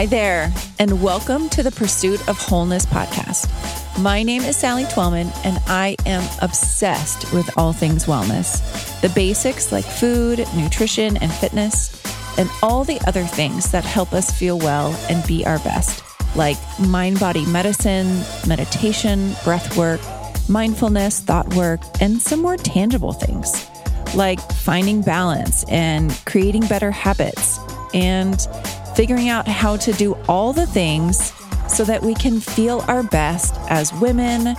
Hi there, and welcome to the Pursuit of Wholeness podcast. My name is Sally Twellman, and I am obsessed with all things wellness the basics like food, nutrition, and fitness, and all the other things that help us feel well and be our best, like mind body medicine, meditation, breath work, mindfulness, thought work, and some more tangible things like finding balance and creating better habits and figuring out how to do all the things so that we can feel our best as women,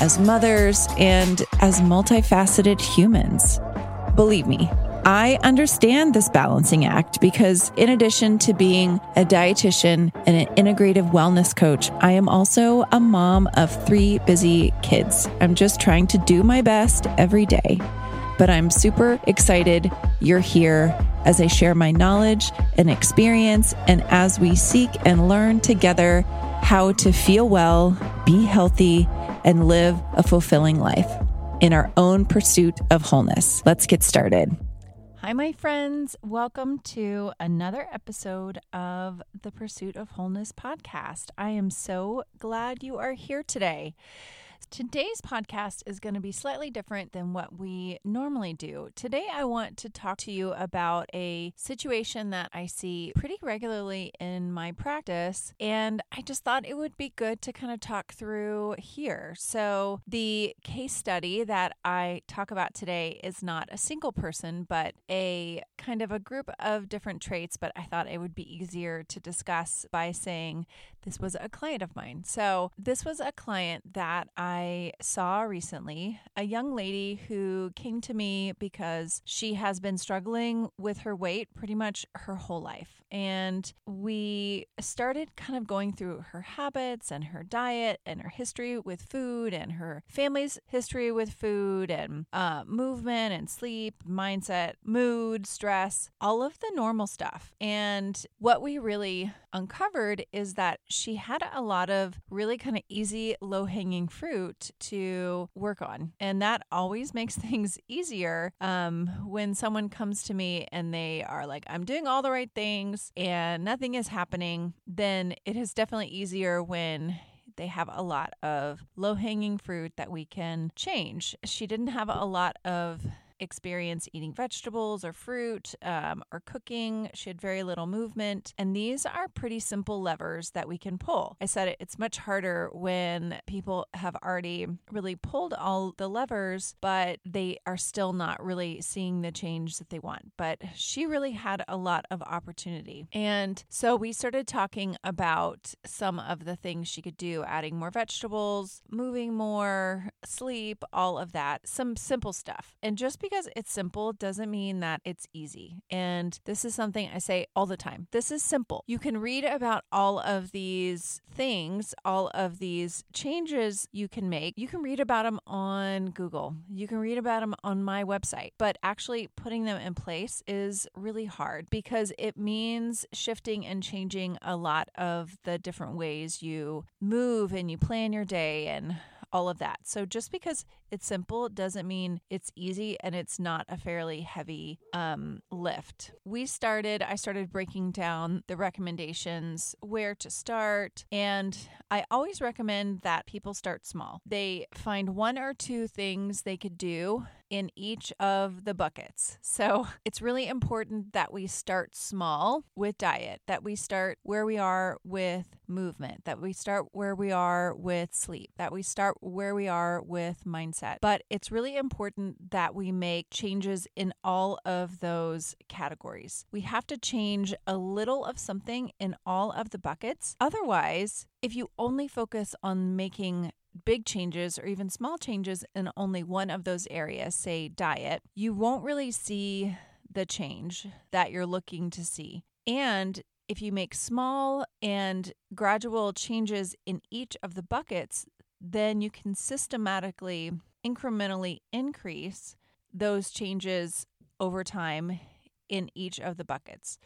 as mothers, and as multifaceted humans. Believe me, I understand this balancing act because, in addition to being a dietitian and an integrative wellness coach, I am also a mom of three busy kids. I'm just trying to do my best every day. But I'm super excited you're here as I share my knowledge and experience, and as we seek and learn together how to feel well, be healthy, and live a fulfilling life in our own pursuit of wholeness. Let's get started. Hi, my friends. Welcome to another episode of the Pursuit of Wholeness podcast. I am so glad you are here today. Today's podcast is going to be slightly different than what we normally do. Today, I want to talk to you about a situation that I see pretty regularly in my practice, and I just thought it would be good to kind of talk through here. So, the case study that I talk about today is not a single person, but a kind of a group of different traits, but I thought it would be easier to discuss by saying this was a client of mine. So, this was a client that I saw recently, a young lady who came to me because she has been struggling with her weight pretty much her whole life. And we started kind of going through her habits and her diet and her history with food and her family's history with food and uh, movement and sleep, mindset, mood, stress, all of the normal stuff. And what we really uncovered is that she had a lot of really kind of easy, low hanging fruit to work on. And that always makes things easier um, when someone comes to me and they are like, I'm doing all the right things and nothing is happening. Then it is definitely easier when they have a lot of low hanging fruit that we can change. She didn't have a lot of experience eating vegetables or fruit um, or cooking. She had very little movement. And these are pretty simple levers that we can pull. I said it, it's much harder when people have already really pulled all the levers, but they are still not really seeing the change that they want. But she really had a lot of opportunity. And so we started talking about some of the things she could do, adding more vegetables, moving more, sleep, all of that, some simple stuff. And just because because it's simple doesn't mean that it's easy. And this is something I say all the time. This is simple. You can read about all of these things, all of these changes you can make. You can read about them on Google. You can read about them on my website. But actually putting them in place is really hard because it means shifting and changing a lot of the different ways you move and you plan your day and all of that. So just because it's simple doesn't mean it's easy and it's not a fairly heavy um, lift. We started, I started breaking down the recommendations, where to start. And I always recommend that people start small. They find one or two things they could do in each of the buckets. So it's really important that we start small with diet, that we start where we are with movement, that we start where we are with sleep, that we start where we are with mindset. But it's really important that we make changes in all of those categories. We have to change a little of something in all of the buckets. Otherwise, if you only focus on making big changes or even small changes in only one of those areas, say diet, you won't really see the change that you're looking to see. And if you make small and gradual changes in each of the buckets, then you can systematically, incrementally increase those changes over time in each of the buckets.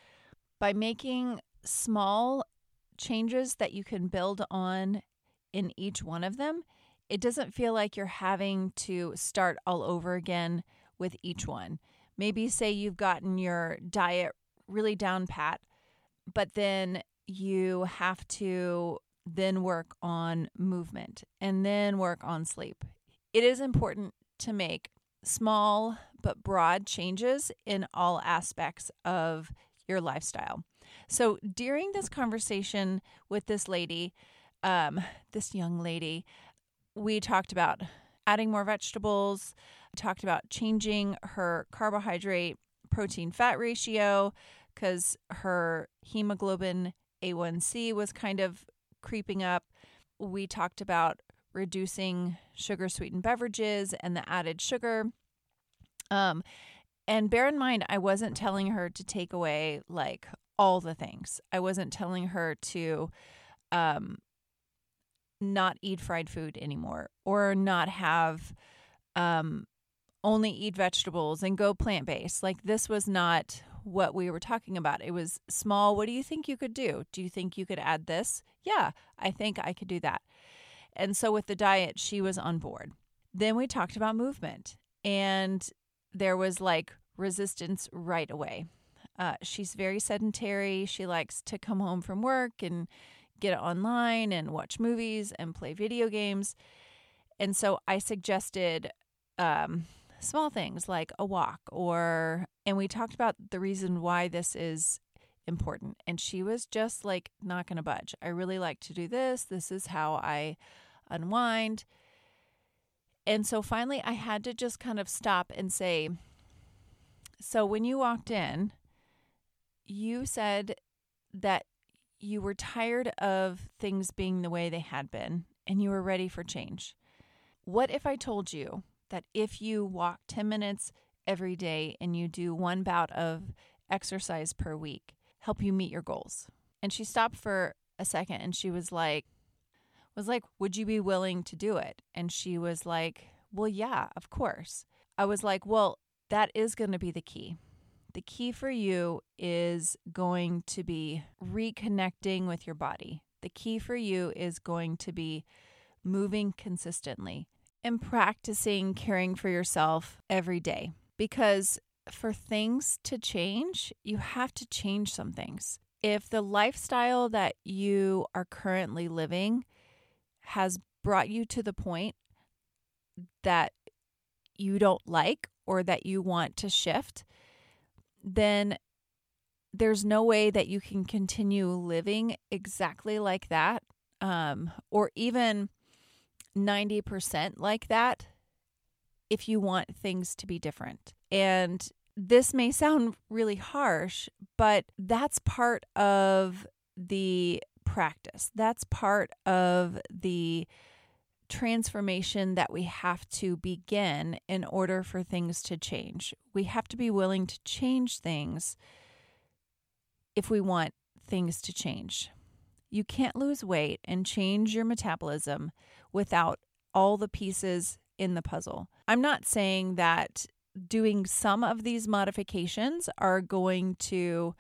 By making small changes that you can build on in each one of them, it doesn't feel like you're having to start all over again with each one. Maybe say you've gotten your diet really down pat, but then you have to then work on movement and then work on sleep. It is important to make small but broad changes in all aspects of your lifestyle. So during this conversation with this lady, um, this young lady, we talked about adding more vegetables, talked about changing her carbohydrate protein fat ratio because her hemoglobin A1C was kind of creeping up. We talked about reducing sugar sweetened beverages and the added sugar. Um, and bear in mind, I wasn't telling her to take away like all the things. I wasn't telling her to um, not eat fried food anymore or not have um, only eat vegetables and go plant based. Like, this was not what we were talking about. It was small. What do you think you could do? Do you think you could add this? Yeah, I think I could do that. And so with the diet, she was on board. Then we talked about movement, and there was like resistance right away. Uh, she's very sedentary. She likes to come home from work and get online and watch movies and play video games. And so I suggested um, small things like a walk or, and we talked about the reason why this is important. And she was just like not going to budge. I really like to do this. This is how I unwind. And so finally, I had to just kind of stop and say, So when you walked in, you said that you were tired of things being the way they had been and you were ready for change. What if I told you that if you walk 10 minutes every day and you do one bout of exercise per week, help you meet your goals? And she stopped for a second and she was like, was like, Would you be willing to do it? And she was like, Well, yeah, of course. I was like, Well, that is going to be the key. The key for you is going to be reconnecting with your body. The key for you is going to be moving consistently and practicing caring for yourself every day. Because for things to change, you have to change some things. If the lifestyle that you are currently living has brought you to the point that you don't like or that you want to shift, then there's no way that you can continue living exactly like that um, or even 90% like that if you want things to be different. And this may sound really harsh, but that's part of the practice. That's part of the transformation that we have to begin in order for things to change. We have to be willing to change things if we want things to change. You can't lose weight and change your metabolism without all the pieces in the puzzle. I'm not saying that doing some of these modifications are going to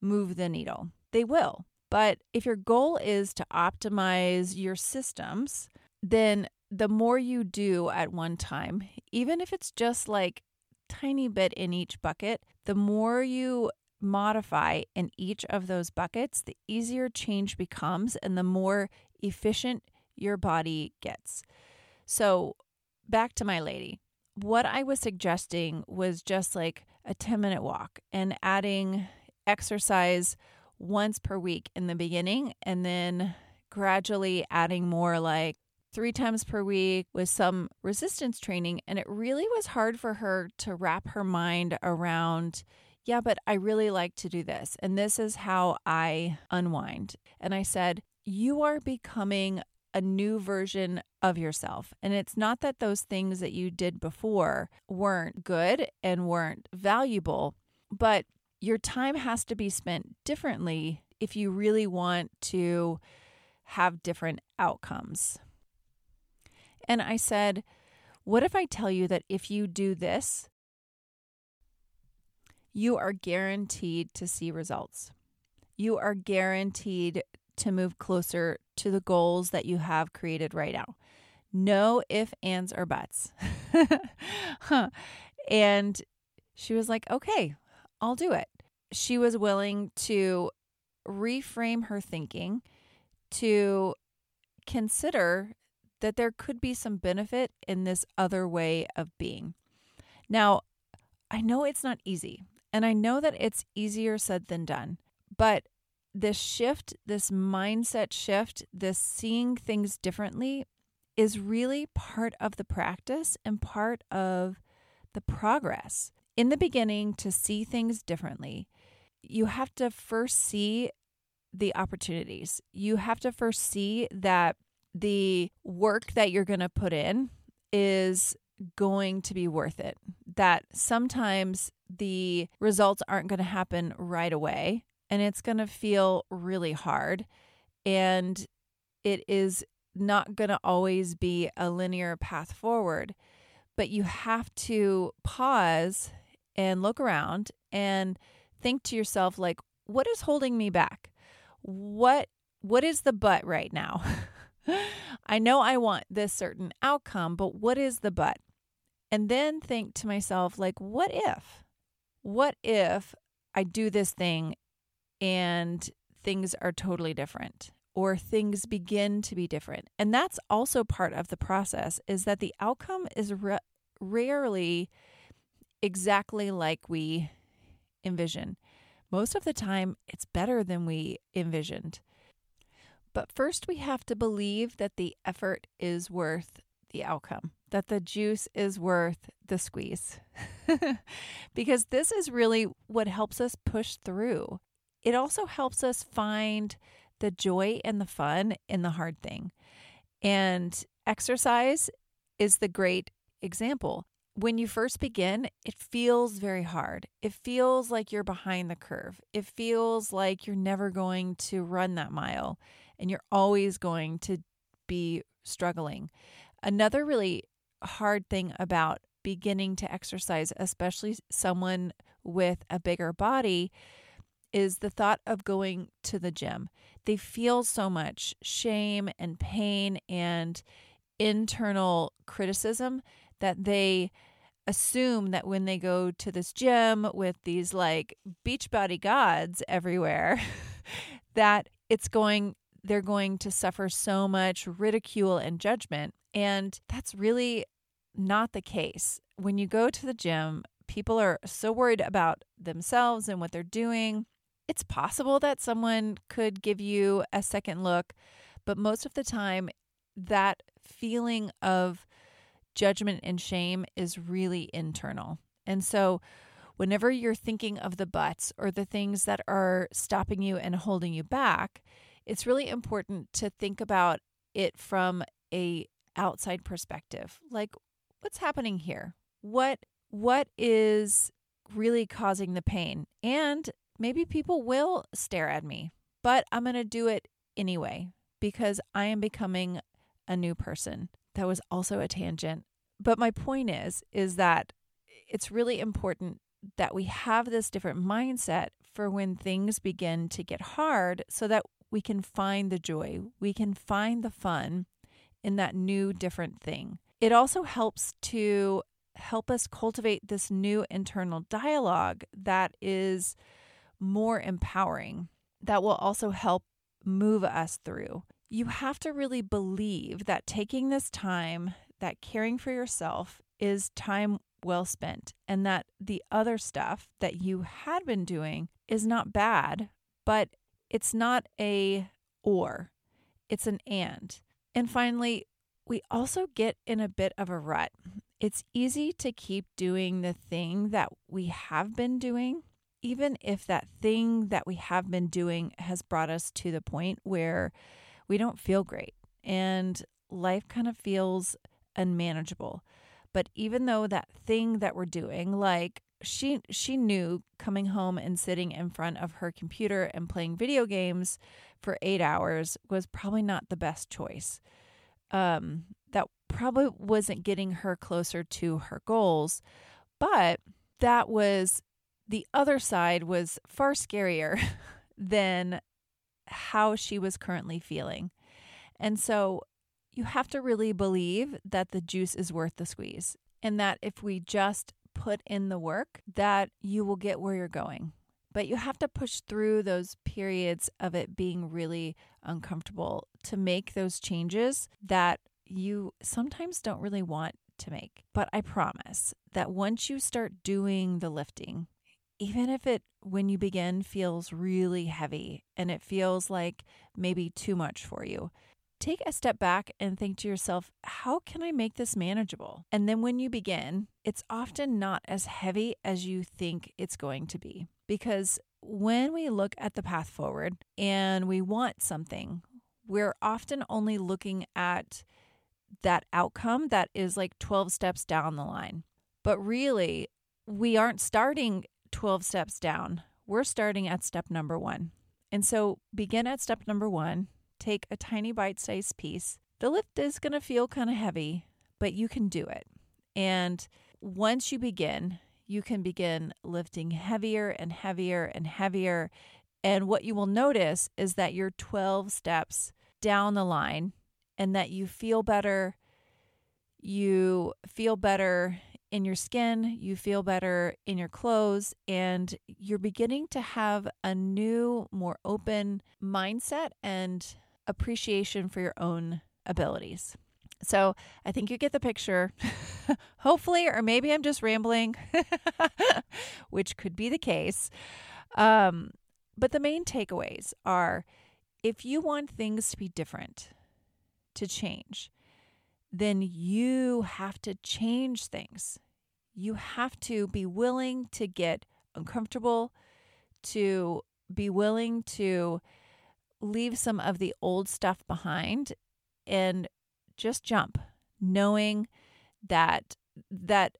move the needle. They will. But if your goal is to optimize your systems, then the more you do at one time, even if it's just like tiny bit in each bucket, the more you modify in each of those buckets, the easier change becomes and the more efficient your body gets. So, back to my lady. What I was suggesting was just like a 10 minute walk and adding exercise once per week in the beginning and then gradually adding more like three times per week with some resistance training. And it really was hard for her to wrap her mind around, yeah, but I really like to do this. And this is how I unwind. And I said, you are becoming a new version of yourself. And it's not that those things that you did before weren't good and weren't valuable, but your time has to be spent differently if you really want to have different outcomes. And I said, What if I tell you that if you do this, you are guaranteed to see results? You are guaranteed to move closer to the goals that you have created right now. No if, ands, or buts. huh. And she was like, okay, I'll do it. She was willing to reframe her thinking to consider that there could be some benefit in this other way of being. Now, I know it's not easy, and I know that it's easier said than done, but this shift, this mindset shift, this seeing things differently is really part of the practice and part of the progress. In the beginning, to see things differently, you have to first see the opportunities. You have to first see that the work that you're going to put in is going to be worth it. That sometimes the results aren't going to happen right away and it's going to feel really hard. And it is not going to always be a linear path forward, but you have to pause and look around and think to yourself like what is holding me back? What what is the but right now? I know I want this certain outcome, but what is the but? And then think to myself like what if? What if I do this thing and things are totally different? or things begin to be different. And that's also part of the process is that the outcome is re- rarely exactly like we envision. Most of the time, it's better than we envisioned. But first, we have to believe that the effort is worth the outcome, that the juice is worth the squeeze. because this is really what helps us push through. It also helps us find the joy and the fun in the hard thing. And exercise is the great example. When you first begin, it feels very hard. It feels like you're behind the curve. It feels like you're never going to run that mile and you're always going to be struggling. Another really hard thing about beginning to exercise, especially someone with a bigger body, is the thought of going to the gym. They feel so much shame and pain and internal criticism that they assume that when they go to this gym with these like Beachbody gods everywhere that it's going they're going to suffer so much ridicule and judgment. And that's really not the case. When you go to the gym people are so worried about themselves and what they're doing. It's possible that someone could give you a second look, but most of the time, that feeling of judgment and shame is really internal. And so, whenever you're thinking of the buts or the things that are stopping you and holding you back, it's really important to think about it from a outside perspective. Like what's happening here? What what is really causing the pain? And maybe people will stare at me, but I'm going to do it anyway because I am becoming a new person. That was also a tangent. But my point is is that it's really important that we have this different mindset for when things begin to get hard so that we can find the joy, we can find the fun in that new different thing. It also helps to help us cultivate this new internal dialogue that is more empowering that will also help move us through. You have to really believe that taking this time, that caring for yourself is time well spent, and that the other stuff that you had been doing is not bad, but it's not a or, it's an and. And finally, we also get in a bit of a rut. It's easy to keep doing the thing that we have been doing even if that thing that we have been doing has brought us to the point where we don't feel great and life kind of feels unmanageable. But even though that thing that we're doing, like she she knew coming home and sitting in front of her computer and playing video games for 8 hours was probably not the best choice. Um that probably wasn't getting her closer to her goals, but that was the other side was far scarier than how she was currently feeling. And so you have to really believe that the juice is worth the squeeze and that if we just put in the work that you will get where you're going. But you have to push through those periods of it being really uncomfortable to make those changes that you sometimes don't really want to make. But I promise that once you start doing the lifting, even if it, when you begin, feels really heavy and it feels like maybe too much for you, take a step back and think to yourself, how can I make this manageable? And then when you begin, it's often not as heavy as you think it's going to be. Because when we look at the path forward and we want something, we're often only looking at that outcome that is like 12 steps down the line. But really, we aren't starting 12 steps down. We're starting at step number one. And so begin at step number one take a tiny bite sized piece. The lift is going to feel kind of heavy, but you can do it. And once you begin, you can begin lifting heavier and heavier and heavier. And what you will notice is that you're 12 steps down the line and that you feel better. You feel better in your skin, you feel better in your clothes, and you're beginning to have a new, more open mindset and appreciation for your own abilities. So I think you get the picture. Hopefully, or maybe I'm just rambling, which could be the case. Um, but the main takeaways are if you want things to be different, to change, then you have to change things. You have to be willing to get uncomfortable, to be willing to leave some of the old stuff behind and just jump knowing that that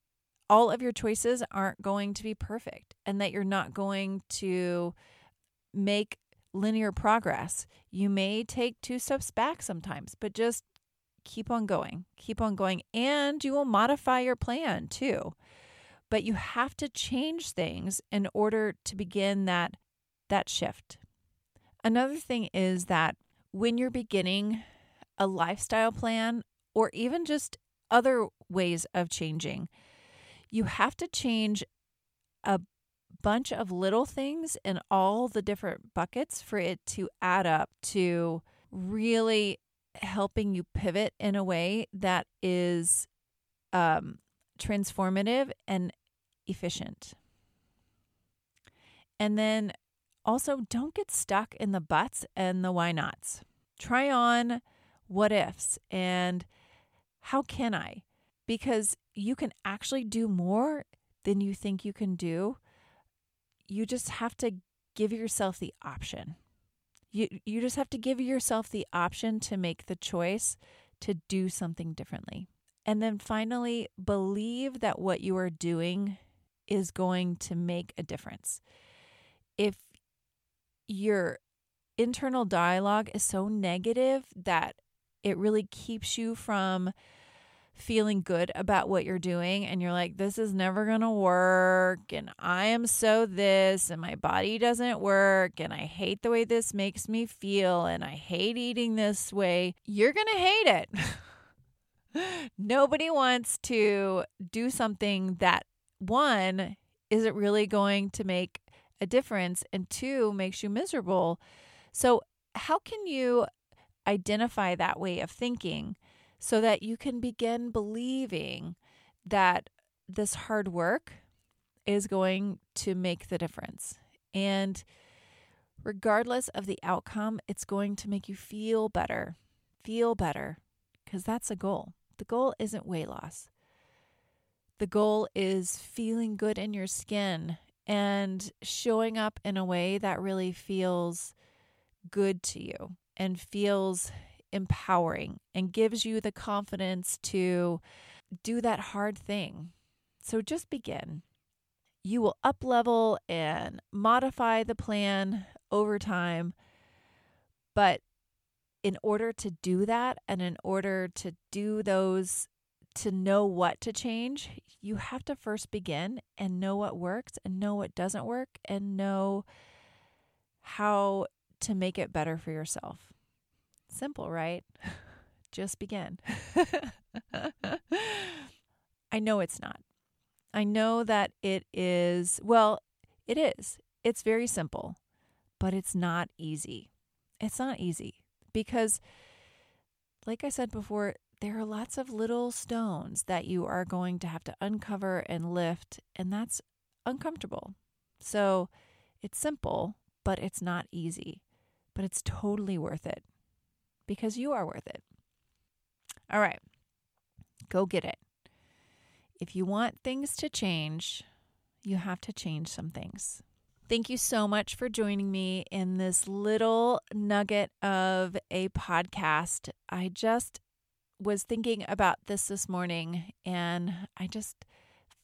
all of your choices aren't going to be perfect and that you're not going to make linear progress. You may take two steps back sometimes, but just keep on going. Keep on going and you will modify your plan too. But you have to change things in order to begin that that shift. Another thing is that when you're beginning a lifestyle plan or even just other ways of changing, you have to change a bunch of little things in all the different buckets for it to add up to really helping you pivot in a way that is um, transformative and efficient. And then also, don't get stuck in the buts and the why nots. Try on what ifs and how can I? Because you can actually do more than you think you can do. You just have to give yourself the option. You, you just have to give yourself the option to make the choice to do something differently. And then finally, believe that what you are doing is going to make a difference. If your internal dialogue is so negative that it really keeps you from feeling good about what you're doing and you're like this is never going to work and I am so this and my body doesn't work and I hate the way this makes me feel and I hate eating this way you're going to hate it. Nobody wants to do something that one isn't really going to make a difference, and two, makes you miserable. So, how can you identify that way of thinking so that you can begin believing that this hard work is going to make the difference? And regardless of the outcome, it's going to make you feel better. Feel better, because that's a goal. The goal isn't weight loss. The goal is feeling good in your skin and showing up in a way that really feels good to you and feels empowering and gives you the confidence to do that hard thing. So just begin. You will up level and modify the plan over time. But in order to do that and in order to do those to know what to change, you have to first begin and know what works and know what doesn't work and know how to make it better for yourself. Simple, right? Just begin. I know it's not. I know that it is, well, it is. it's very simple, but it's not easy. It's not easy because, like I said before, there are lots of little stones that you are going to have to uncover and lift, and that's uncomfortable. So it's simple, but it's not easy. But it's totally worth it because you are worth it. All right, go get it. If you want things to change, you have to change some things. Thank you so much for joining me in this little nugget of a podcast. I just was thinking about this this morning and I just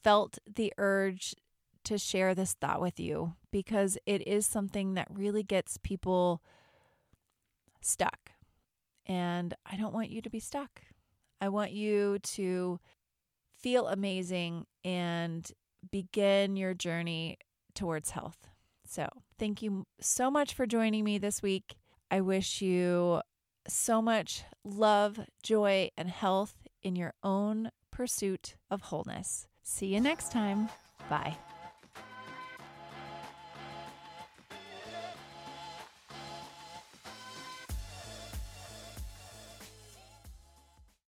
felt the urge to share this thought with you because it is something that really gets people stuck. And I don't want you to be stuck. I want you to feel amazing and begin your journey towards health. So, thank you so much for joining me this week. I wish you so much love, joy, and health in your own pursuit of wholeness. See you next time. Bye.